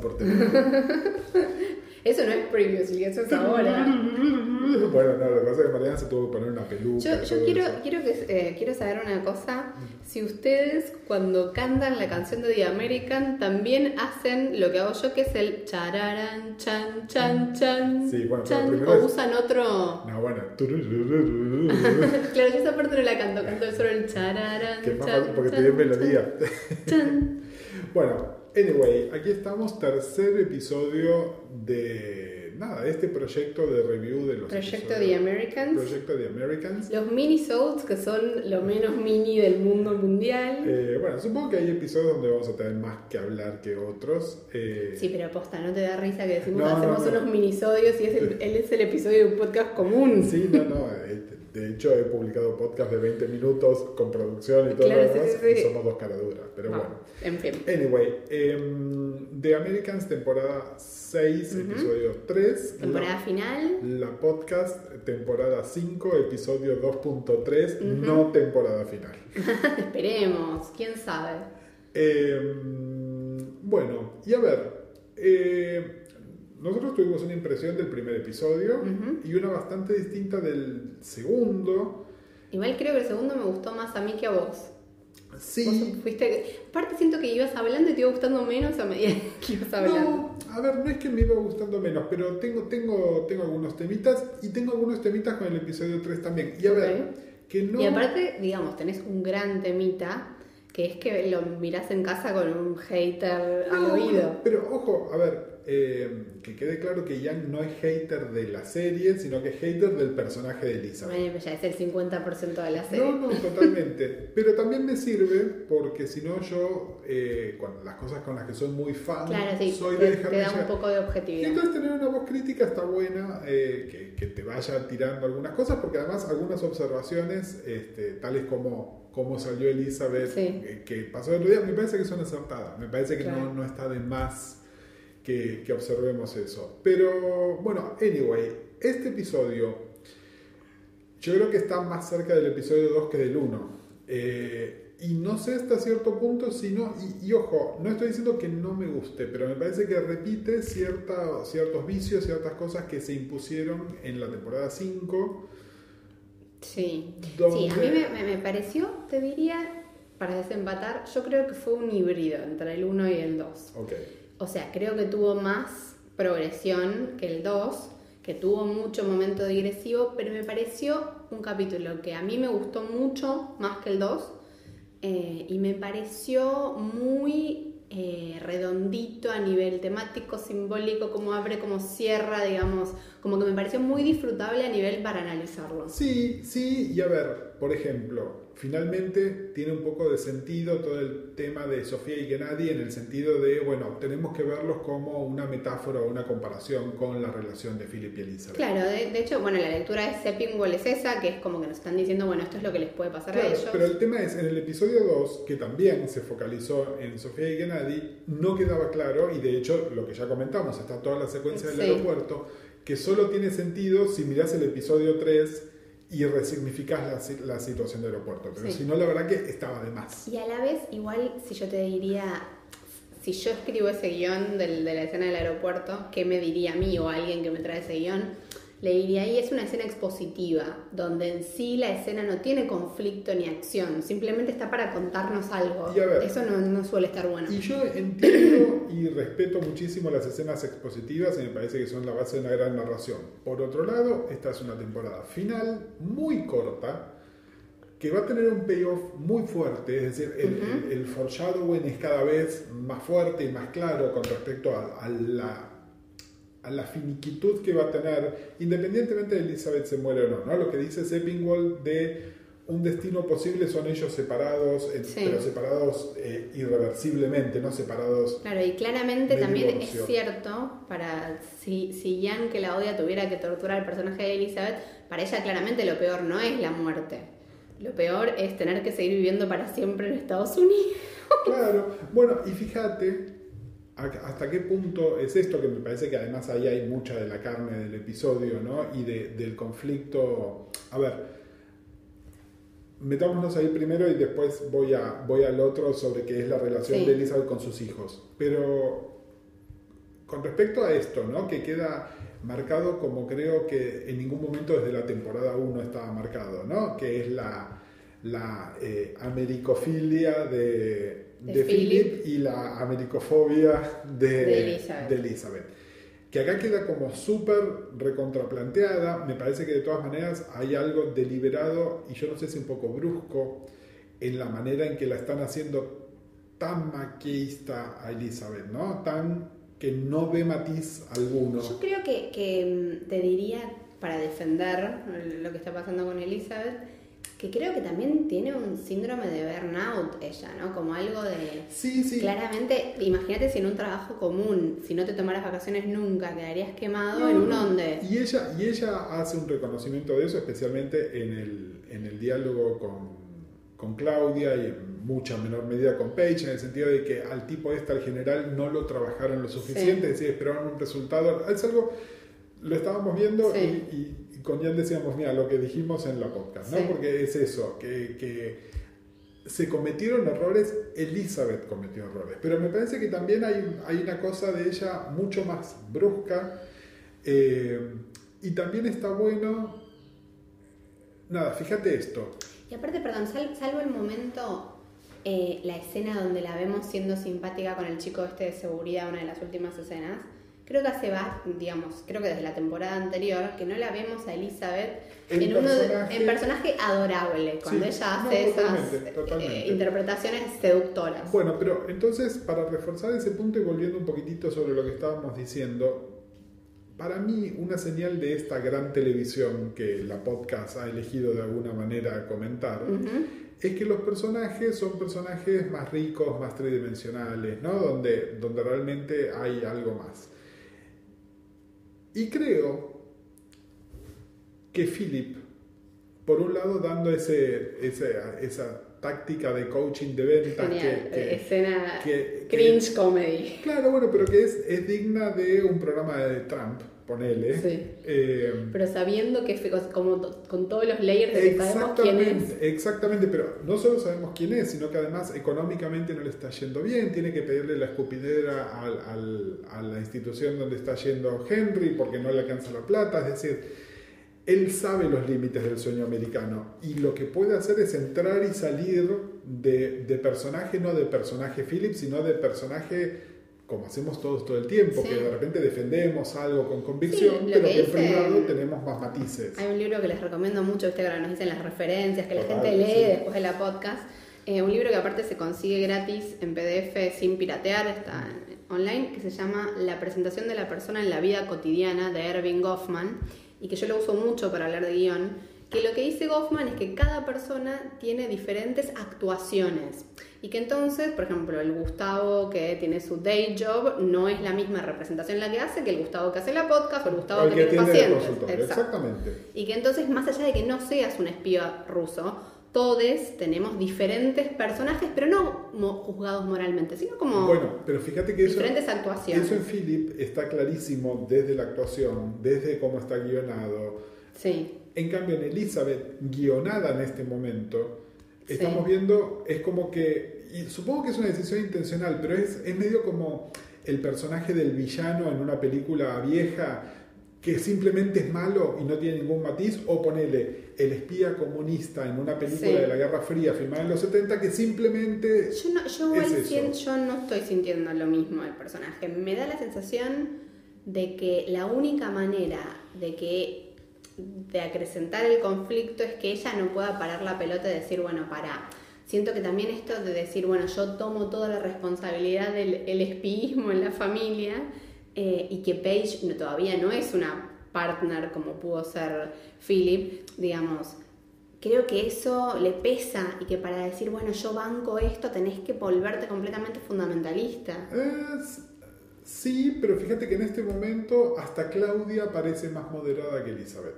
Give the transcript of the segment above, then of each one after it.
por teléfono. Eso no es previously, eso es ahora. bueno, no, lo que pasa es que Mariana se tuvo que poner una peluca. Yo, quiero, eso. quiero, que, eh, quiero saber una cosa. Si ustedes cuando cantan la canción de The American también hacen lo que hago yo, que es el chararan, chan, chan, chan, Sí, bueno, chan, o es- usan otro... No, bueno. claro, yo esa parte no la canto, canto solo el chararan, que chan, porque chan, melodía. chan. Bueno, anyway, aquí estamos, tercer episodio de nada, de este proyecto de review de los Proyecto. The Americans. Proyecto The Americans. Los mini-souls, que son lo menos mini del mundo mundial. Eh, bueno, supongo que hay episodios donde vamos a tener más que hablar que otros. Eh, Sí, pero aposta, ¿no te da risa que decimos No, no, hacemos no. unos minisodios y es el- él es el episodio de un podcast común? Sí, no, no. De hecho, he publicado podcast de 20 minutos con producción y todo Claro, lo demás. sí, sí. Y somos dos caraduras. Pero bueno. En fin. Anyway, em, The Americans, temporada 6, Ujú. episodio 3. Temporada final. La, la podcast, temporada 5, episodio 2.3, Ujú. no temporada final. Esperemos, quién sabe. Em, bueno, y a ver, eh, nosotros tuvimos una impresión del primer episodio Ujú. y una bastante distinta del segundo. Igual creo que el segundo me gustó más a mí que a vos. Sí. Vos fuiste. Aparte siento que ibas hablando y te iba gustando menos a medida que ibas hablando. No, a ver, no es que me iba gustando menos, pero tengo, tengo, tengo algunos temitas y tengo algunos temitas con el episodio 3 también. Y a ver, que no... Y aparte, digamos, tenés un gran temita que es que lo mirás en casa con un hater al No, oído. bueno, pero ojo, a ver, eh, que quede claro que Yang no es hater de la serie, sino que es hater del personaje de Elizabeth. Bueno, ya es el 50% de la serie. No, no, totalmente. Pero también me sirve porque si no yo, eh, cuando las cosas con las que soy muy fan, claro, sí, soy te, de te dejarme da un poco de Y objetividad. entonces tener una voz crítica está buena, eh, que, que te vaya tirando algunas cosas, porque además algunas observaciones, este, tales como cómo salió Elizabeth, Sí. que pasó el otro día, me parece que son acertadas, me parece que Claro. no, no está de más que, que observemos eso. Pero bueno, anyway, este episodio yo creo que está más cerca del episodio 2 que del 1. Eh, y no sé hasta cierto punto si no, y, y ojo, no estoy diciendo que no me guste, pero me parece que repite cierta, ciertos vicios, ciertas cosas que se impusieron en la temporada 5. Sí. Donde- Sí, a mí me, me- me pareció, te diría, para desempatar, yo creo que fue un híbrido entre el 1 y el 2. Ok. O sea, creo que tuvo más progresión que el 2, que tuvo mucho momento digresivo, pero me pareció un capítulo que a mí me gustó mucho más que el 2 eh, y me pareció muy eh, redondito a nivel temático, simbólico, como abre, como cierra, digamos, como que me pareció muy disfrutable a nivel para analizarlo. Sí, sí, y a ver, por ejemplo, finalmente tiene un poco de sentido todo el tema de Sofía y Gennady en el sentido de, bueno, tenemos que verlos como una metáfora o una comparación con la relación de Philip y Elizabeth. Claro, de, de hecho, bueno, la lectura de Seppingwall es esa, que es como que nos están diciendo, bueno, esto es lo que les puede pasar a ellos. pero el tema es, en el episodio 2, que también se focalizó en Sofía y Gennady, no quedaba claro, y de hecho, lo que ya comentamos, está toda la secuencia del Sí. aeropuerto, que solo tiene sentido si mirás el episodio 3 y resignificás la, la situación del aeropuerto. Pero Sí. si no, la verdad que estaba de más. Y a la vez, igual, si yo te diría, si yo escribo ese guion del- de la escena del aeropuerto, ¿qué me diría a mí o a alguien que me trae ese guion? Le diría, ahí es una escena expositiva, donde en sí la escena no tiene conflicto ni acción, simplemente está para contarnos algo. Y ver. Eso no, no suele estar bueno. Y yo entiendo y respeto muchísimo las escenas expositivas y me parece que son la base de una gran narración. Por otro lado, esta es una temporada final muy corta que va a tener un payoff muy fuerte, es decir, el, el- el foreshadowing es cada vez más fuerte y más claro con respecto a, a la, a la finiquitud que va a tener, independientemente de Elizabeth se muere o no, ¿no? Lo que dice Seppingwall de un destino posible son ellos separados, eh, Sí. pero separados eh, irreversiblemente, no separados Claro, y claramente también divorcio. es cierto, para si, si Jan que la odia tuviera que torturar al personaje de Elizabeth, para ella claramente lo peor no es la muerte. Lo peor es tener que seguir viviendo para siempre en Estados Unidos. Claro, bueno, y fíjate hasta qué punto es esto, que me parece que además ahí hay mucha de la carne del episodio, ¿no? Y de- del conflicto. A ver, metámonos ahí primero y después voy, a, voy al otro sobre qué es la relación Sí. de Elizabeth con sus hijos. Pero con respecto a esto, ¿no? que queda marcado como creo que en ningún momento desde la temporada 1 estaba marcado, ¿no? que es la, la eh, americofilia de, De de Philip. Philip y la americofobia de, De Elizabeth. de Elizabeth. Que acá queda como súper recontraplanteada. Me parece que de todas maneras hay algo deliberado y yo no sé si un poco brusco en la manera en que la están haciendo tan maquista a Elizabeth, ¿no? Tan que no ve matiz alguno. Yo creo que, que, mm, te diría, para defender lo que está pasando con Elizabeth, que creo que también tiene un síndrome de burnout ella, ¿no? Como algo de... Sí, sí. Claramente, imagínate si en un trabajo común, si no te tomaras vacaciones nunca, quedarías quemado No, en uno no. donde... Y ella, y ella hace un reconocimiento de eso, especialmente en el, en el diálogo con, con Claudia y en mucha menor medida con Paige, en el sentido de que al tipo este, al general, no lo trabajaron lo suficiente, es decir, esperaban un resultado. Es algo, lo estábamos viendo Sí. y, y- y con Jan decíamos, mira, lo que dijimos en la podcast, ¿no? Sí. Porque es eso, que, que se cometieron errores, Elizabeth cometió errores, pero me parece que también hay, hay una cosa de ella mucho más brusca eh, y también está bueno, nada, fíjate esto, Y aparte, perdón, sal- salvo el momento, eh, la escena donde la vemos siendo simpática con el chico este de seguridad, una de las últimas escenas, creo que hace va, digamos, creo que desde la temporada anterior, que no la vemos a Elizabeth En en, uno de- personaje- en personaje adorable, cuando Sí, ella no, hace esas totalmente, eh, interpretaciones seductoras. Bueno, pero entonces, para reforzar ese punto y volviendo un poquitito sobre lo que estábamos diciendo, para mí una señal de esta gran televisión que la podcast ha elegido de alguna manera comentar, es que los personajes son personajes más ricos, más tridimensionales, ¿no? Donde, donde realmente hay algo más. Y creo que Philip, por un lado dando ese, ese- esa táctica de coaching de ventas Genial, que- que, escena que- cringe comedy. Claro, bueno, pero que es, es digna de un programa de Trump, ponele. Sí. Eh, Pero sabiendo que como con todos los layers de que sabemos quién es. exactamente, exactamente, pero no solo sabemos quién es, sino que además económicamente no le está yendo bien, tiene que pedirle la escupidera al- al- a la institución donde está yendo Henry porque no le alcanza la plata, es decir, él sabe los límites del sueño americano y lo que puede hacer es entrar y salir de, de personaje, no de personaje Philip, sino de personaje como hacemos todos todo el tiempo, Sí. que de repente defendemos algo con convicción, Sí, pero que en privado tenemos más matices. Hay un libro que les recomiendo mucho, viste que ahora nos dicen las referencias, que la Total, gente lee sí. después de la podcast. Eh, un libro que aparte se consigue gratis en PDF sin piratear, está online, que se llama La presentación de la persona en la vida cotidiana de Erving Goffman y que yo lo uso mucho para hablar de guion. Que lo que dice Goffman es que cada persona tiene diferentes actuaciones y que entonces, por ejemplo, el Gustavo que tiene su day job no es la misma representación la que hace que el Gustavo que hace la podcast o el Gustavo el que, que tiene el pacientes. Exacto. exactamente. Y que entonces, más allá de que no seas un espía ruso, todos tenemos diferentes personajes, pero no juzgados moralmente, sino como Bueno, pero fíjate que eso, diferentes actuaciones. eso en Philip está clarísimo desde la actuación, desde cómo está guionado. Sí, En cambio, en Elizabeth, guionada en este momento, Sí. estamos viendo, es como que, y supongo que es una decisión intencional, pero es, es medio como el personaje del villano en una película vieja que simplemente es malo y no tiene ningún matiz, o ponele el espía comunista en una película Sí. de la Guerra Fría filmada en los 70 que simplemente yo, no, yo, Es eso. yo no estoy sintiendo lo mismo del personaje. Me da la sensación de que la única manera de que de acrecentar el conflicto es que ella no pueda parar la pelota y decir, bueno, para. Siento que también esto de decir, bueno, yo tomo toda la responsabilidad del el en la familia eh, y que Paige no- todavía no es una partner como pudo ser Philip, digamos, creo que eso le pesa y que para decir, bueno, yo banco esto, tenés que volverte completamente fundamentalista. Es- sí, pero fíjate que en este momento hasta Claudia parece más moderada que Elizabeth.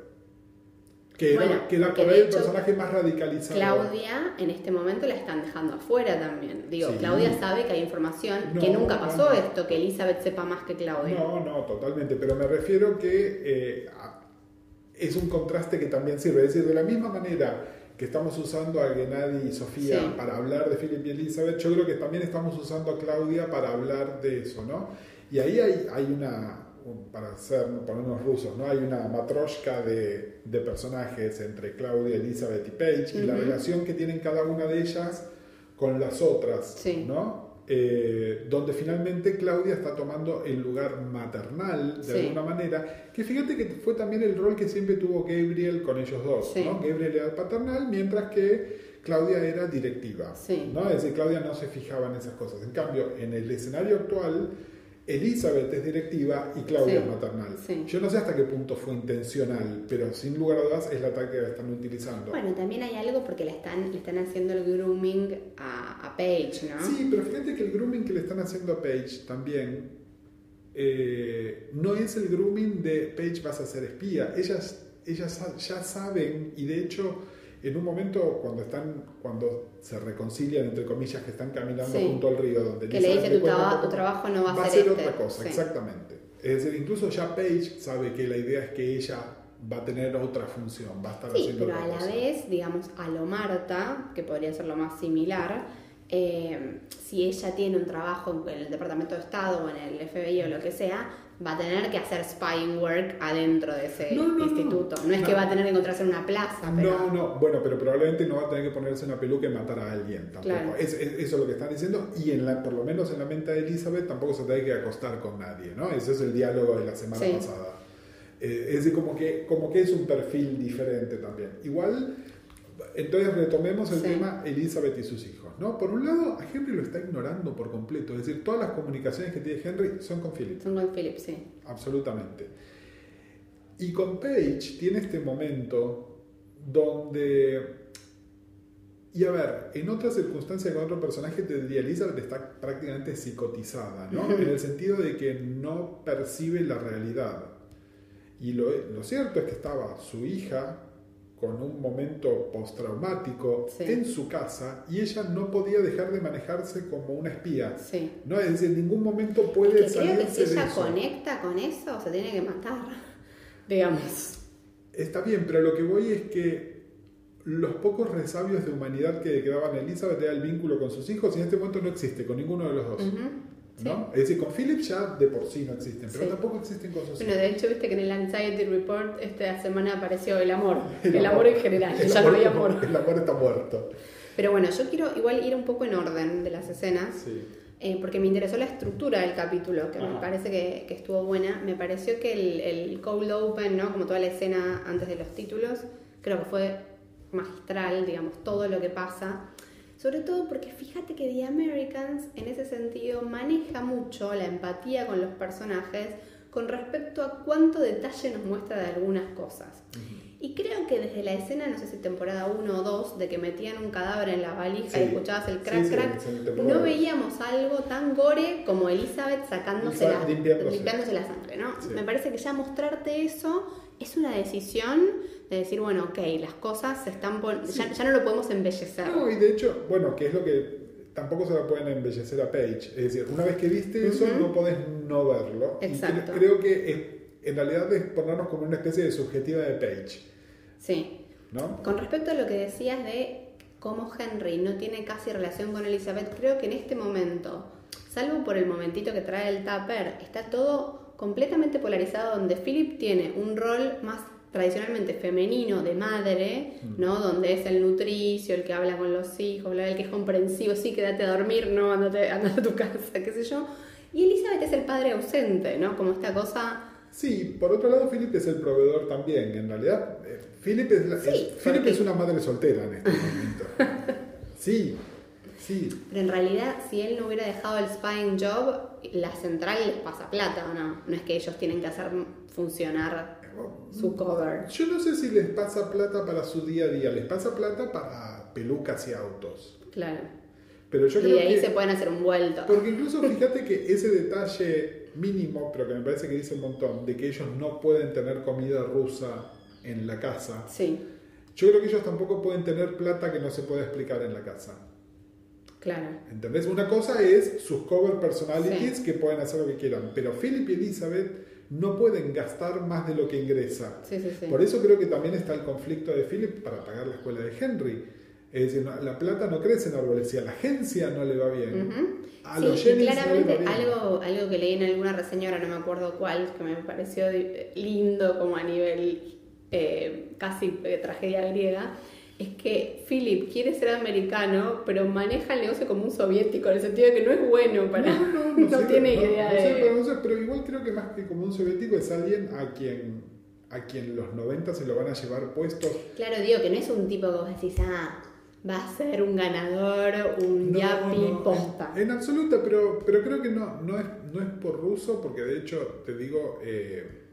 Que era, que era por ahí el personaje más radicalizado. Claudia en este momento la están dejando afuera también. Digo, Sí. Claudia sabe que hay información No, que nunca pasó no. esto, que Elizabeth sepa más que Claudia. No, no, totalmente. Pero me refiero que eh, es un contraste que también sirve. Es decir, de la misma manera que estamos usando a Gennady y Sofía Sí. para hablar de Philip y Elizabeth, yo creo que también estamos usando a Claudia para hablar de eso, ¿no? Y ahí hay, hay una, un- para ser, ponernos rusos, ¿no? Hay una matroshka de, de personajes entre Claudia, Elizabeth y Paige, y la relación que tienen cada una de ellas con las otras, Sí. ¿no? Eh, donde finalmente Claudia está tomando el lugar maternal de Sí. alguna manera, que fíjate que fue también el rol que siempre tuvo Gabriel con ellos dos, Sí. ¿no? Gabriel era el paternal, mientras que Claudia era directiva. ¿no? Es decir, Claudia no se fijaba en esas cosas. En cambio, en el escenario actual, Elizabeth es directiva y Claudia Sí. es maternal. Sí. Yo no sé hasta qué punto fue intencional, pero sin lugar a dudas es la táctica que están utilizando. Bueno, también hay algo porque le están, le están haciendo el grooming a, a Paige, ¿no? Sí, pero fíjate que el grooming que le están haciendo a Paige también eh, no es el grooming de Paige vas a ser espía. Ellas, ellas ya saben y de hecho en un momento cuando están cuando se reconcilian entre comillas que están caminando Sí. junto al río donde Que le dice tu, traba- tu trabajo no va a va a ser ser este. otra cosa, Sí. exactamente. Es decir, incluso ya Paige sabe que la idea es que ella va a tener otra función, va a estar Sí, haciendo pero otra a la cosa. vez, digamos, a lo Marta, que podría ser lo más similar, eh, si ella tiene un trabajo en el Departamento de Estado o en el FBI o lo que sea, va a tener que hacer spying work adentro de ese No, no, no. instituto. No, es que va a tener que encontrarse en una plaza, pero... No, no, bueno, pero probablemente no va a tener que ponerse una peluca y matar a alguien tampoco. Claro. Es, es- eso es lo que están diciendo. Y en la, por lo menos en la mente de Elizabeth tampoco se tiene que acostar con nadie, ¿no? Ese es el diálogo de la semana Sí. pasada. Eh, es decir, como que, como que es un perfil diferente también. Igual, entonces retomemos el Sí. tema Elizabeth y sus hijos, ¿no? Por un lado, a Henry lo está ignorando por completo. Es decir, todas las comunicaciones que tiene Henry son con Philip. Son con Philip, sí. Absolutamente. Y con Paige tiene este momento donde... Y a ver, en otras circunstancias con otro personaje te diría Elizabeth está prácticamente psicotizada, ¿no? En el sentido de que no percibe la realidad. Y lo, lo cierto es que estaba su hija con un momento postraumático Sí. en su casa y ella no podía dejar de manejarse como una espía. Sí. ¿no? Es decir, en ningún momento Es puede que creo que si ella eso. conecta con eso, se tiene que matar, digamos. Está bien, pero lo que voy es que los pocos resabios de humanidad que quedaban a Elizabeth era el vínculo con sus hijos y en este momento no existe con ninguno de los dos. ¿No? Es decir, con Philip ya de por sí no existen, pero Sí. tampoco existen con sus Bueno, hijos. de hecho, viste que en el Anxiety Report esta semana apareció el amor. El El, amor. amor en general, El ya no había amor- amor. El amor está muerto. Pero bueno, yo quiero igual ir un poco en orden de las escenas, Sí. eh, porque me interesó la estructura del capítulo, que me Ajá. parece que, que estuvo buena. Me pareció que el, el cold open, ¿no? como toda la escena antes de los títulos, creo que fue magistral, digamos, todo lo que pasa. Sobre todo porque fíjate que The Americans en ese sentido maneja mucho la empatía con los personajes con respecto a cuánto detalle nos muestra de algunas cosas. Y creo que desde la escena, no sé si temporada 1 o 2, de que metían un cadáver en la valija Sí. y escuchabas el crack Sí, crack, sí, no veíamos algo tan gore como Elizabeth sacándose Elizabeth la, limpiándose. limpiándose la sangre. Me parece que ya mostrarte eso es una decisión de decir, bueno, ok, las cosas se están Sí. ya, ya no lo podemos embellecer. No, y de hecho, bueno, que es lo que tampoco se la pueden embellecer a Paige. Es decir, una vez que viste eso, no podés no verlo. Exacto. cre- creo que es- en realidad es ponernos como una especie de subjetiva de Paige, Sí. ¿no? Con respecto a lo que decías de cómo Henry no tiene casi relación con Elizabeth, creo que en este momento, salvo por el momentito que trae el tupper, está todo completamente polarizado donde Philip tiene un rol más tradicionalmente femenino de madre, ¿no? Donde es el nutricio, el que habla con los hijos, bla, el que es comprensivo, sí, quédate a dormir, no, andate, andate a tu casa, qué sé yo. Y Elizabeth es el padre ausente, ¿no? Como esta cosa Sí, por otro lado, Philip es el proveedor también. En realidad, eh, Philip es, la- Sí, es- Philip es una madre soltera en este momento. Sí, sí. Pero en realidad, si él no hubiera dejado el spying job, la central les pasa plata, ¿o no? No es que ellos tienen que hacer funcionar su cover. Yo no sé si les pasa plata para su día a día, les pasa plata para pelucas y autos. Claro. Pero yo y creo ahí que... se pueden hacer un vuelto. Porque incluso fíjate que ese detalle mínimo, pero que me parece que dice un montón, de que ellos no pueden tener comida rusa en la casa, Sí, yo creo que ellos tampoco pueden tener plata que no se puede explicar en la casa. claro. ¿Entendés? Una cosa es sus cover personalities que pueden hacer lo que quieran, pero Philip y Elizabeth no pueden gastar más de lo que ingresa. Sí, sí, sí. Por eso creo que también está el conflicto de Philip para pagar la escuela de Henry. Es decir, la plata no crece en árbol, si a la agencia no le va bien, a Sí, los no le claramente algo, algo que leí en alguna reseña, ahora no me acuerdo cuál, que me pareció lindo como a nivel eh, casi eh, tragedia griega, es que Philip quiere ser americano, pero maneja el negocio como un soviético, en el sentido de que no es bueno para... No, No, no sé, tiene no- idea no sé, de... pero, no sé, pero igual creo que más que como un soviético es alguien a quien a quien los 90 se lo van a llevar puestos. Claro, digo que no es un tipo que vos decís, ah, va a ser un ganador, un No, yapi no, posta. En, en absoluta, pero, pero creo que no, no, es, no es por ruso, porque de hecho, te digo, eh,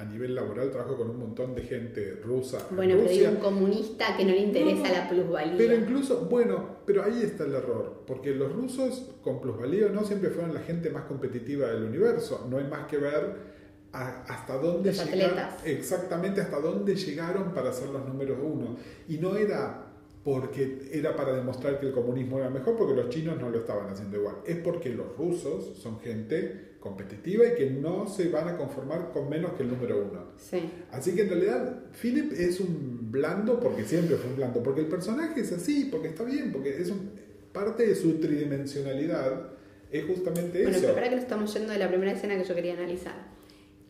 a nivel laboral trabajo con un montón de gente rusa. en Bueno, pero digo un comunista que no le interesa No, la plusvalía. Pero incluso, bueno, pero ahí está el error, porque los rusos con plusvalía no siempre fueron la gente más competitiva del universo. No hay más que ver a- hasta dónde Los llegaron, atletas. exactamente hasta dónde llegaron para ser los números uno. Y no era porque era para demostrar que el comunismo era mejor, porque los chinos no lo estaban haciendo igual. Es porque los rusos son gente competitiva y que no se van a conformar con menos que el número uno. Sí. Así que en realidad Philip es un blando porque siempre fue un blando, porque el personaje es así, porque está bien, porque es un- parte de su tridimensionalidad es justamente Bueno, eso. pero para que nos estamos yendo de la primera escena que yo quería analizar.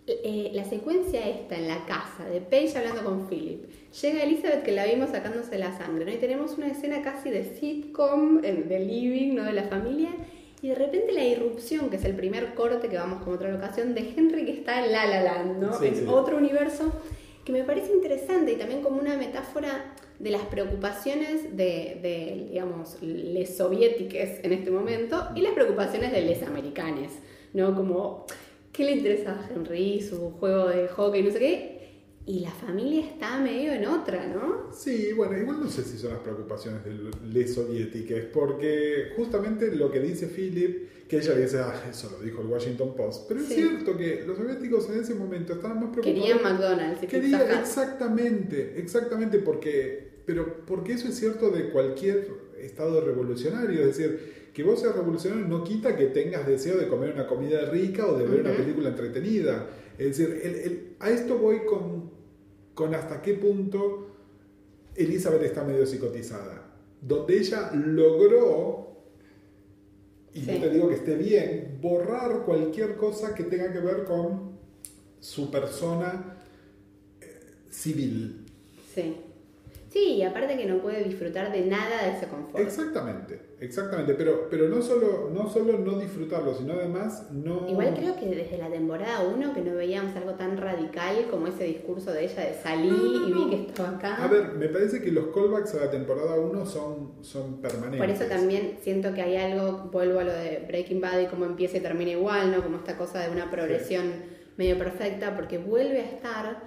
Eh, la secuencia esta en la casa de Paige hablando con Philip. Llega Elizabeth que la vimos sacándose la sangre, ¿no? Y tenemos una escena casi de sitcom, eh, de living, ¿no? De la familia. Y de repente la irrupción, que es el primer corte que vamos con otra locación, de Henry que está en La La Land, ¿no? Sí, otro universo, que me parece interesante y también como una metáfora de las preocupaciones de, de, digamos, les soviétiques en este momento y las preocupaciones de les americanes, ¿no? Como, ¿qué le interesa a Henry, su juego de hockey, no sé qué? Y la familia está medio en otra, ¿no? Sí, bueno, igual no sé si son las preocupaciones de les soviéticas, porque justamente lo que dice Philip, que ella dice, ah, eso lo dijo el Washington Post, pero Sí. es cierto que los soviéticos en ese momento estaban más preocupados. Querían McDonald's y Quería- Pizza Hut. exactamente, exactamente, porque, pero porque eso es cierto de cualquier estado revolucionario, es decir, que vos seas revolucionario no quita que tengas deseo de comer una comida rica o de ver una Ujú. película entretenida. Es decir, el- el- a esto voy con, con hasta qué punto Elizabeth está medio psicotizada, donde ella logró, y Sí. no te digo que esté bien, borrar cualquier cosa que tenga que ver con su persona eh, civil. Sí. Sí, y aparte que no puede disfrutar de nada de ese confort. Exactamente, exactamente, pero, pero no, solo, no solo no disfrutarlo, sino además no... Igual creo que desde la temporada 1 que no veíamos algo tan radical como ese discurso de ella de salí No, no, y vi que estaba acá. A ver, me parece que los callbacks a la temporada 1 son, son permanentes. Por eso también siento que hay algo, vuelvo a lo de Breaking Bad y cómo empieza y termina igual, ¿no? Como esta cosa de una progresión medio perfecta, porque vuelve a estar,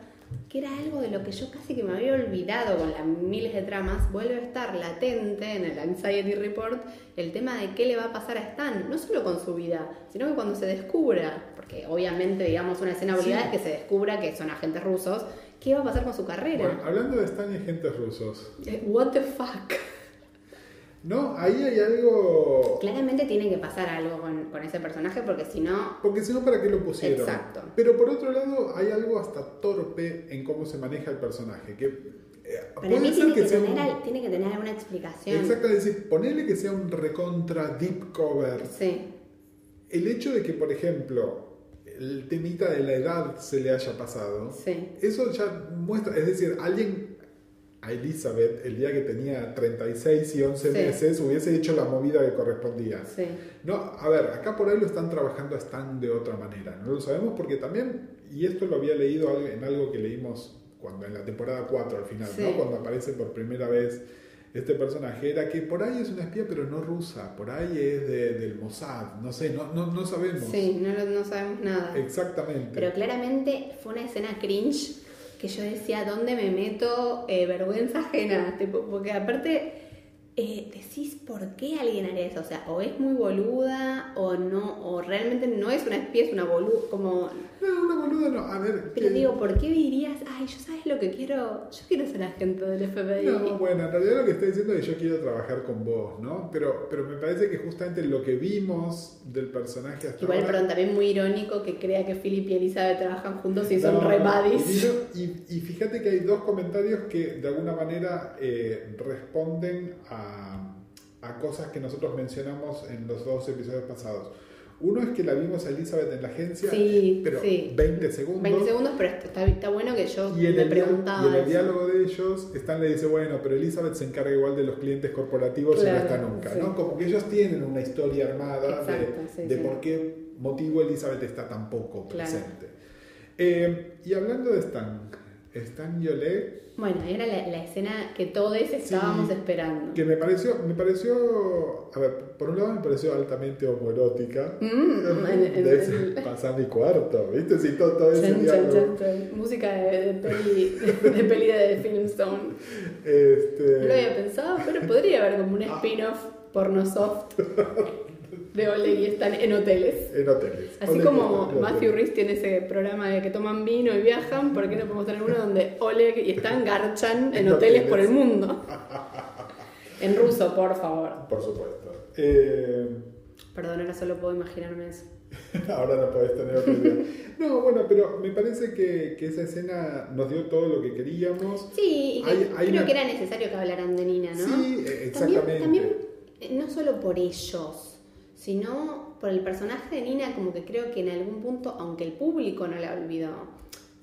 que era algo de lo que yo casi que me había olvidado con las miles de tramas, vuelve a estar latente en el Anxiety Report el tema de qué le va a pasar a Stan, no solo con su vida, sino que cuando se descubra, porque obviamente, digamos, una escena obligada Sí. es que se descubra que son agentes rusos, ¿qué va a pasar con su carrera? Bueno, hablando de Stan y agentes rusos, Eh, What the fuck? ¿No? Ahí hay algo... Claramente tiene que pasar algo con, con ese personaje porque si no, Porque si no, ¿para qué lo pusieron? Exacto. Pero por otro lado, hay algo hasta torpe en cómo se maneja el personaje. Que, eh, para mí tiene que, tener, un- tiene que tener alguna explicación. Exacto, es decir, ponerle que sea un recontra deep cover. Sí, El hecho de que, por ejemplo, el temita de la edad se le haya pasado, sí. eso ya muestra, es decir, alguien a Elizabeth el día que tenía 36 y 11 Sí. meses hubiese hecho la movida que correspondía. Sí, No, a ver, acá por ahí lo están trabajando a Stan de otra manera. No lo sabemos porque también, y esto lo había leído al- en algo que leímos cuando en la temporada 4 al final, Sí. ¿no? Cuando aparece por primera vez este personaje, era que por ahí es una espía pero no rusa, por ahí es de- del Mossad, no sé, no, no, no sabemos. sí, no, lo- no sabemos nada. Exactamente. Pero claramente fue una escena cringe que yo decía, ¿dónde me meto? Eh, vergüenza ajena. Tipo, porque aparte, eh, decís por qué alguien haría eso. O sea, o es muy boluda o no, o realmente no es una espía, es una boluda, como... No, una boluda no. A ver. Pero que- digo, ¿por qué dirías, ay, yo sabes lo que quiero? Yo quiero ser agente del FBI. No, bueno, en realidad lo que está diciendo es que yo quiero trabajar con vos, ¿no? Pero, pero me parece que justamente lo que vimos del personaje hasta Igual, ahora... perdón, también muy irónico que crea que Philip y Elizabeth trabajan juntos y son re buddies. y fíjate que hay dos comentarios que de alguna manera eh, responden a, a cosas que nosotros mencionamos en los dos episodios pasados. Uno es que la vimos a Elizabeth en la agencia, Sí, pero sí. 20 segundos. 20 segundos, pero está, está bueno que yo Y en, me el, dia- preguntaba y en el diálogo de ellos, Stan le dice, bueno, pero Elizabeth se encarga igual de los clientes corporativos y no Claro, está nunca, sí. ¿no? Como que ellos tienen una historia armada Exacto, de, por qué motivo Elizabeth está tan poco Claro. presente. Eh, y hablando de Stan, Stan y Oleg, Bueno, era la, la escena que todos estábamos esperando. que me pareció, me pareció, a ver, por un lado me pareció altamente homoerótica. Mm, en- en- de ese, en- pasa mi cuarto, ¿viste? Sí, todo, todo ese Chan, chan, chan. Música de, de peli, de peli de Filmstone. Este, No lo había pensado, pero podría haber como un spin-off porno soft de Oleg y están en hoteles. en hoteles. Así Oleg como Matthew. Rhys tiene ese programa de que toman vino y viajan, ¿por qué no podemos tener uno donde Oleg y Stan garchan en hoteles por el mundo? En ruso, por favor. Por supuesto. Eh, Perdón, ahora solo puedo imaginarme eso. ahora no podés tener otra idea. No, bueno, pero me parece que, que esa escena nos dio todo lo que queríamos. Sí, y que Hay- hay creo una- que era necesario que hablaran de Nina, ¿no? Sí, exactamente. También, también, eh, no solo por ellos, sino por el personaje de Nina, como que creo que en algún punto, aunque el público no la olvidó,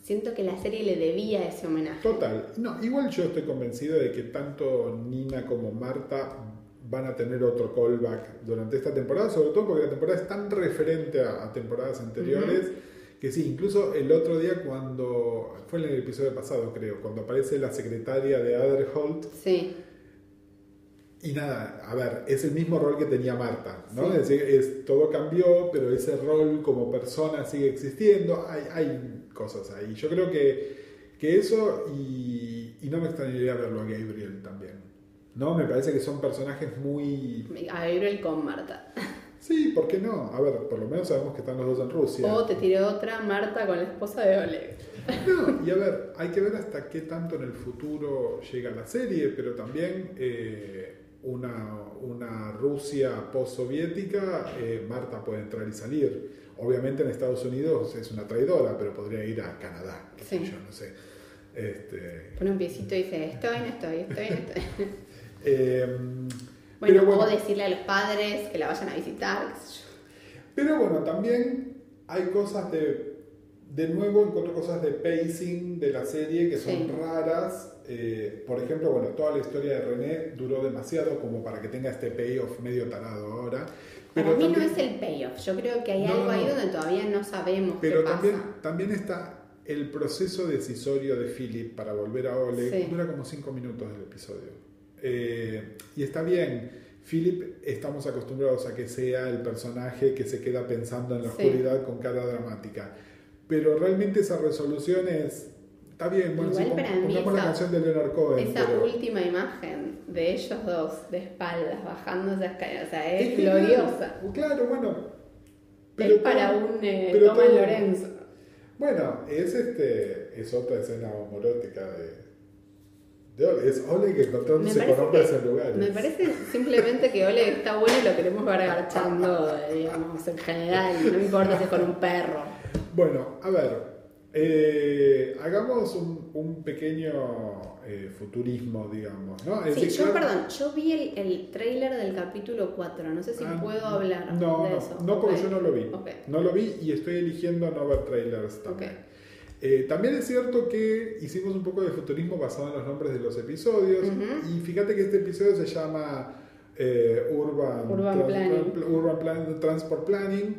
siento que la serie le debía ese homenaje. Total. No, igual yo estoy convencido de que tanto Nina como Marta van a tener otro callback durante esta temporada, sobre todo porque la temporada es tan referente a, a temporadas anteriores. Que sí, incluso el otro día cuando, fue en el episodio pasado creo, cuando aparece la secretaria de Adderholt, Sí, Y nada, a ver, es el mismo rol que tenía Marta, ¿no? Sí. Es decir, es, todo cambió, pero ese rol como persona sigue existiendo, hay, hay cosas ahí. Yo creo que, que eso, y, y no me extrañaría verlo a Gabriel también, ¿no? Me parece que son personajes muy... a Gabriel con Marta. Sí, ¿por qué no? A ver, por lo menos sabemos que están los dos en Rusia. O te tiré otra, Marta con la esposa de Oleg. No, y a ver, hay que ver hasta qué tanto en el futuro llega la serie, pero también eh, una, una Rusia post-soviética, eh, Marta puede entrar y salir. Obviamente en Estados Unidos es una traidora, pero podría ir a Canadá, Sí. yo, no sé. Este, Pone un piecito y dice, estoy, no estoy, estoy, no estoy. eh, Bueno, o decirle a los padres que la vayan a visitar, qué sé yo. Pero bueno, también hay cosas de. De nuevo encuentro cosas de pacing de la serie que son Sí. raras. Eh, por ejemplo, bueno, toda la historia de René duró demasiado como para que tenga este payoff medio tarado ahora. Para mí no también- es el payoff, yo creo que hay No, algo no, ahí no. donde todavía no sabemos Pero qué pasa. también, también está el proceso decisorio de Philip para volver a Oleg. Sí. Dura como cinco minutos el episodio. Eh, y está bien. Philip estamos acostumbrados a que sea el personaje que se queda pensando en la Sí. oscuridad con cara dramática. Pero realmente esa resolución es... Está bien, bueno, Igual sí, pon- para mí la esa- canción de Leonard Cohen. Esa pero- última imagen de ellos dos de espaldas bajando esa escalera, o sea, es, Es gloriosa. Claro, bueno. es para todo- un eh, pero Thomas todo- Lorenzo. Bueno, es este es otra escena homorótica de, Oleg. Es Oleg Me encontrándose con hombres en lugares. me parece simplemente que Ole está bueno y lo queremos ver garchando, eh, digamos, en general, no importa si es con un perro. Bueno, a ver, eh, hagamos un, un pequeño eh, futurismo, digamos, ¿no? Es Sí, yo, claro- perdón, yo vi el, el trailer del capítulo 4, no sé si Ah, puedo hablar no, de no, eso. No, porque Ok. yo no lo vi. Ok. No lo vi y estoy eligiendo no ver trailers también. Ok. Eh, también es cierto que hicimos un poco de futurismo basado en los nombres de los episodios. Ujú. Y fíjate que este episodio se llama eh, Urban, Urban Planning. Tran- Urban Plan- Transport Planning,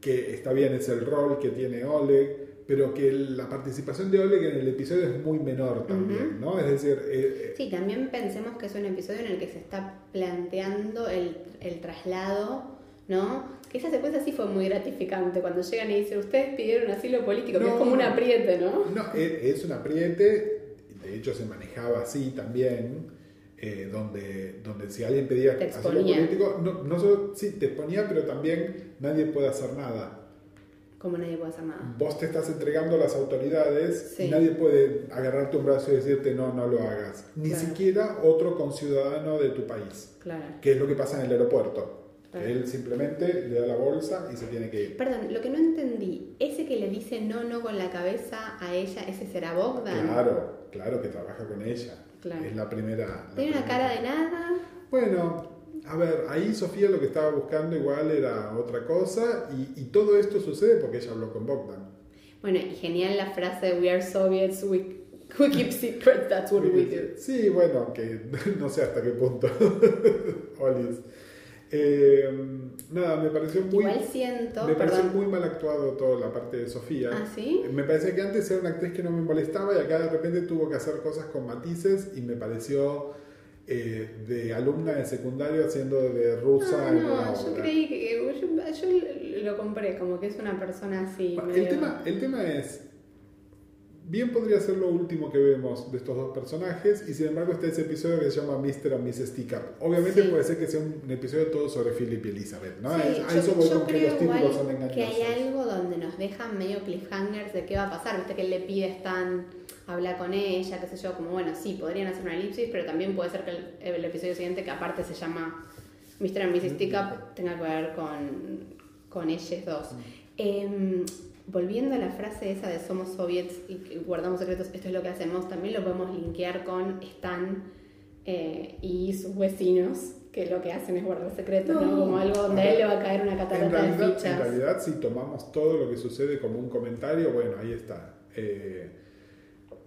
que está bien, es el rol que tiene Oleg, pero que la participación de Oleg en el episodio es muy menor también, ¿no? Es decir, eh, eh, Sí, también pensemos que es un episodio en el que se está planteando el, el traslado, ¿no? Que esa secuencia sí fue muy gratificante cuando llegan y dicen, ustedes pidieron asilo político, que No. es como un apriete, ¿no? No, e- es un apriete, de hecho se manejaba así también. eh, donde, donde si alguien pedía asilo político, no, no solo sí, te exponía, pero también nadie puede hacer nada. Como nadie puede hacer nada. Vos te estás entregando a las autoridades Sí. y nadie puede agarrarte un brazo y decirte no, no lo hagas. Ni Claro. siquiera otro conciudadano de tu país, Claro. que es lo que pasa en el aeropuerto. Que Claro. él simplemente le da la bolsa y se tiene que ir. Perdón, lo que no entendí, ese que le dice no, no con la cabeza a ella, ese será Bogdan. Claro, claro que trabaja con ella. Claro. Es la primera. la Tiene una primera. cara de nada. Bueno, a ver, ahí Sofía lo que estaba buscando igual era otra cosa y, y todo esto sucede porque ella habló con Bogdan. Bueno, y genial la frase We are Soviets, we, we keep secrets, that's what we do. Sí, bueno, que no sé hasta qué punto. Olis. Eh, nada, me pareció muy, Igual siento, me pareció perdón. muy mal actuado toda la parte de Sofía. ¿Ah, sí? Me parecía que antes era una actriz que no me molestaba y acá de repente tuvo que hacer cosas con matices y me pareció eh, de alumna de secundario haciendo de rusa No, en Ah, no, yo obra. creí que yo, yo lo compré como que es una persona así. Medio- el, tema, el tema es, bien podría ser lo último que vemos de estos dos personajes y sin embargo está ese episodio que se llama Mr. and Mrs. Teacup. Obviamente Sí. puede ser que sea un episodio todo sobre Philip y Elizabeth, ¿no? Sí, Es- a yo, eso voy yo con que los títulos son que engañosos. hay algo donde nos dejan medio cliffhangers de qué va a pasar. Viste que él le pide a Stan hablar con ella, qué sé yo, como bueno, sí, podrían hacer una elipsis, pero también puede ser que el, el episodio siguiente, que aparte se llama Mr. and Mrs. Teacup, tenga que ver con, con ellos dos. Em, volviendo a la frase esa de somos soviets y guardamos secretos, esto es lo que hacemos, también lo podemos linkear con Stan eh, y sus vecinos, que lo que hacen es guardar secretos, ¿no? No. Como algo donde A él le va a caer una En catarata de realidad, en fichas. realidad, si tomamos todo lo que sucede como un comentario, bueno, ahí está. Eh,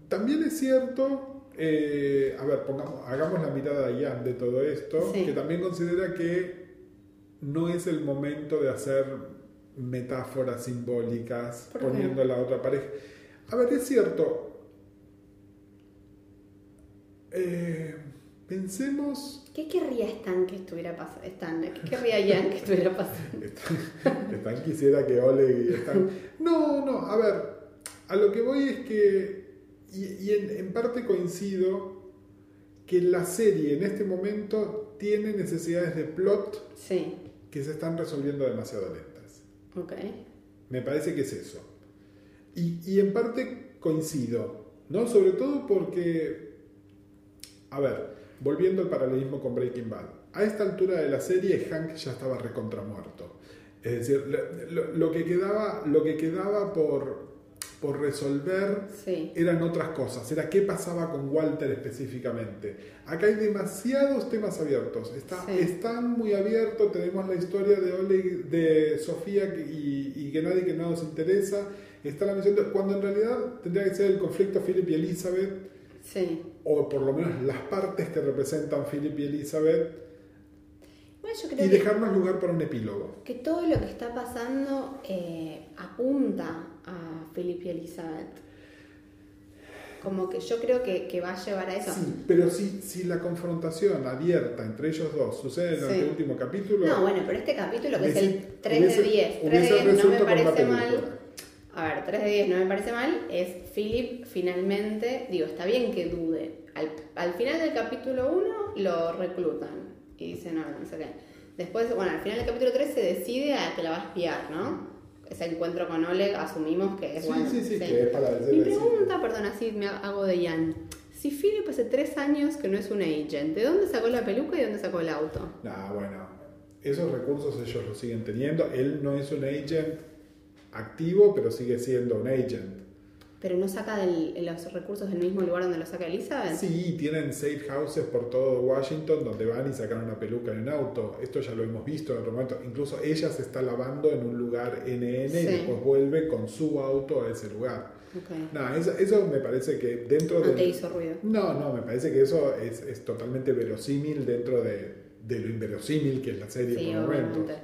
también es cierto, eh, a ver, pongamos, hagamos la mirada a Ian de todo esto, Sí. que también considera que no es el momento de hacer metáforas simbólicas poniendo a la otra pareja. A ver, es cierto. Eh, pensemos ¿Qué querría Stan que estuviera pasando? Stan, ¿qué querría Ian que estuviera pasando? Stan, Stan quisiera que Oleg y Stan... No, no, a ver, a lo que voy es que, y, y en, en parte coincido, que la serie en este momento tiene necesidades de plot Sí, que se están resolviendo demasiado lentas. Me parece que es eso. Y, y en parte coincido, ¿no? Sobre todo porque, a ver, volviendo al paralelismo con Breaking Bad, a esta altura de la serie Hank ya estaba recontramuerto. Es decir, lo que quedaba, lo que quedaba por, por resolver Sí, eran otras cosas, era qué pasaba con Walter específicamente. Acá hay demasiados temas abiertos, está, Sí. están muy abiertos, tenemos la historia de Oleg, de Sofía y, y que nadie que no nos interesa, está la misión de- cuando en realidad tendría que ser el conflicto Philip y Elizabeth, sí. o por lo menos las partes que representan Philip y Elizabeth, Bueno, yo y creo que, dejarnos lugar para un epílogo. que todo lo que está pasando eh, apunta a Philip y Elizabeth. Como que yo creo que, que va a llevar a eso. Sí, pero si, si la confrontación abierta entre ellos dos sucede en Sí. el último capítulo, No, bueno, pero este capítulo que es el Hubiese- 3 hubiese- de 10, 3 de hubiese 10 no me parece mal. A ver, 3 de 10 no me parece mal, es Philip finalmente, digo, está bien que dude. Al, al final del capítulo 1 lo reclutan y dice, no, no sé qué. Después, bueno, al final del capítulo 3 se decide a que la va a espiar, ¿no? Ese encuentro con Oleg asumimos que es Sí, bueno. sí, sí, que es para Mi sí. pregunta, perdón, así me hago de Ian. Si Philip hace 3 años que no es un agent, ¿de dónde sacó la peluca y de dónde sacó el auto? Nah, bueno, esos recursos ellos los siguen teniendo. Él no es un agent activo, pero sigue siendo un agent. Pero no saca del- los recursos del mismo lugar donde lo saca Elizabeth. Sí, tienen safe houses por todo Washington donde van y sacan una peluca en un auto. Esto ya lo hemos visto en otro momento. Incluso ella se está lavando en un lugar NN Sí. y después vuelve con su auto a ese lugar. Ok. No, eso, eso me parece que dentro No de... te hizo ruido. No, no, me parece que eso es, es totalmente verosímil dentro de, de lo inverosímil que es la serie Sí, por momentos.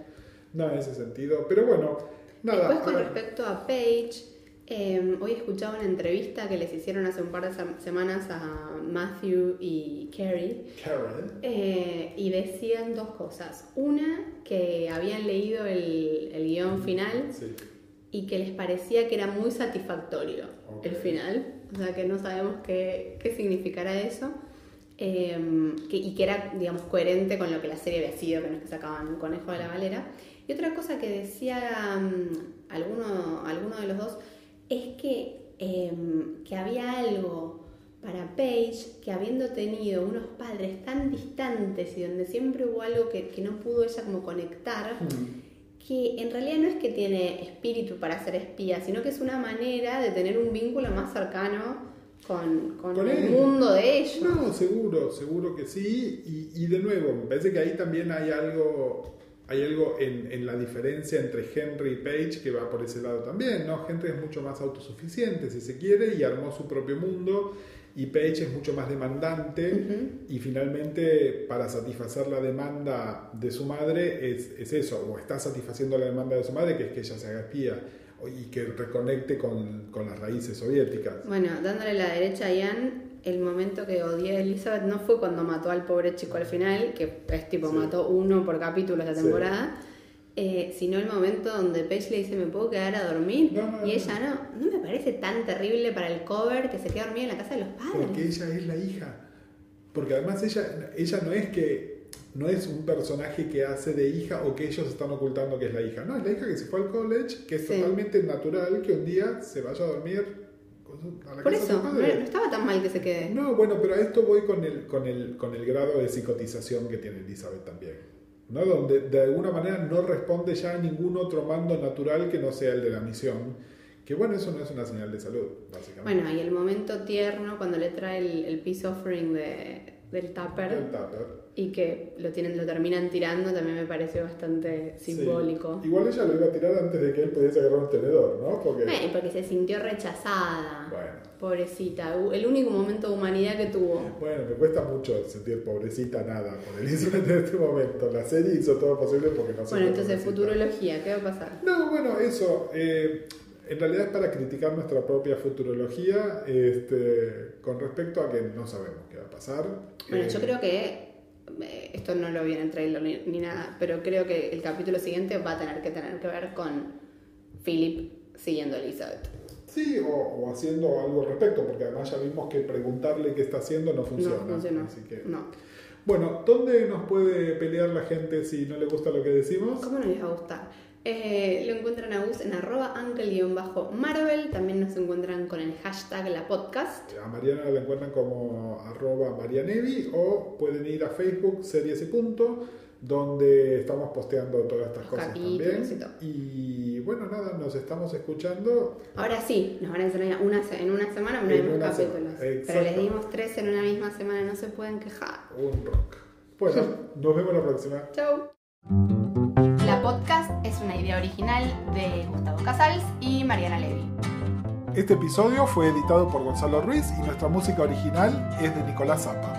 No, en ese sentido. Pero bueno, nada. Después, con respecto a Paige, eh, hoy escuchaba una entrevista que les hicieron hace un par de sem- semanas a Matthew y Carrie. Eh, y decían dos cosas. Una, que habían leído el, el guion final Sí. y que les parecía que era muy satisfactorio el final. O sea, que no sabemos qué, qué significará eso. eh, que- y que era, digamos, coherente con lo que la serie había sido, que no es que sacaban un conejo de la galera. Y otra cosa que decía mm, alguno, alguno de los dos es que, eh, que había algo para Paige que habiendo tenido unos padres tan distantes y donde siempre hubo algo que, que no pudo ella como conectar, que en realidad no es que tiene espíritu para ser espía, sino que es una manera de tener un vínculo más cercano con, con Con el él. mundo de ellos. No, seguro, seguro que sí. Y, y de nuevo, me parece que ahí también hay algo, hay algo en, en la diferencia entre Henry y Page que va por ese lado también, ¿no? Henry es mucho más autosuficiente, si se quiere, y armó su propio mundo. Y Page es mucho más demandante Ujú. y finalmente para satisfacer la demanda de su madre es, es eso, o está satisfaciendo la demanda de su madre, que es que ella se haga espía y que reconecte con, con las raíces soviéticas. Bueno, dándole la derecha a Ian, el momento que odié a Elizabeth no fue cuando mató al pobre chico al final, que es tipo, Sí. mató uno por capítulo esta Sí. temporada, eh, sino el momento donde Paige le dice, ¿me puedo quedar a dormir? No, no, y ella no, no me parece tan terrible para el cover que se quede dormida en la casa de los padres. Porque ella es la hija. Porque además ella, ella no es que no es un personaje que hace de hija o que ellos están ocultando que es la hija. No, es la hija que se fue al college, que es Sí. totalmente natural que un día se vaya a dormir a la Por casa de eso, no, estaba tan mal que se quede. No, bueno, pero a esto voy con el, con el, con el grado de psicotización que tiene Elizabeth también. ¿no? Donde de alguna manera no responde ya a ningún otro mando natural que no sea el de la misión. Que bueno, eso no es una señal de salud, básicamente. Bueno, y el momento tierno cuando le trae el, el peace offering de, del tupper El tupper. Y que lo, tienen, lo terminan tirando también me pareció bastante Sí. simbólico. Igual ella lo iba a tirar antes de que él pudiese agarrar un tenedor, ¿no? Porque, Eh, porque se sintió rechazada. bueno, Pobrecita. El único momento de humanidad que tuvo. bueno, me cuesta mucho sentir pobrecita nada por Elizabeth en este momento. La serie hizo todo lo posible porque no se Bueno, entonces futurología, ¿qué va a pasar? No, bueno, eso. eh, en realidad es para criticar nuestra propia futurología este, con respecto a que no sabemos qué va a pasar. Bueno, Eh, yo creo que esto no lo vi en el trailer ni, ni nada, pero creo que el capítulo siguiente va a tener que tener que ver con Philip siguiendo a Elizabeth. Sí, o, o haciendo algo al respecto, porque además ya vimos que preguntarle qué está haciendo no funciona. no funcionó. Así que... No. Bueno, ¿dónde nos puede pelear la gente si no le gusta lo que decimos? ¿Cómo no les va a gustar? Eh, lo encuentran a Gus en arroba uncle-marvel. También nos encuentran con el hashtag la podcast. A Mariana la encuentran como arroba marianevi o pueden ir a Facebook, series y punto, donde estamos posteando todas estas Los cosas también. y todo. Y bueno, nada, nos estamos escuchando. Ahora sí, nos van a enseñar una, en una semana En nuevos una capítulos. semana, Pero les dimos tres en una misma semana, no se pueden quejar. Un rock. Bueno, nos vemos la próxima. Chau. Podcast es una idea original de Gustavo Casals y Mariana Levy. Este episodio fue editado por Gonzalo Ruiz y nuestra música original es de Nicolás Zapa.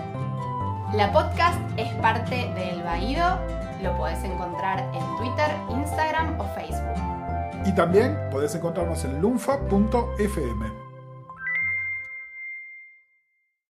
La podcast es parte del Baído. Lo podés encontrar en Twitter, Instagram o Facebook. Y también podés encontrarnos en lunfa.fm.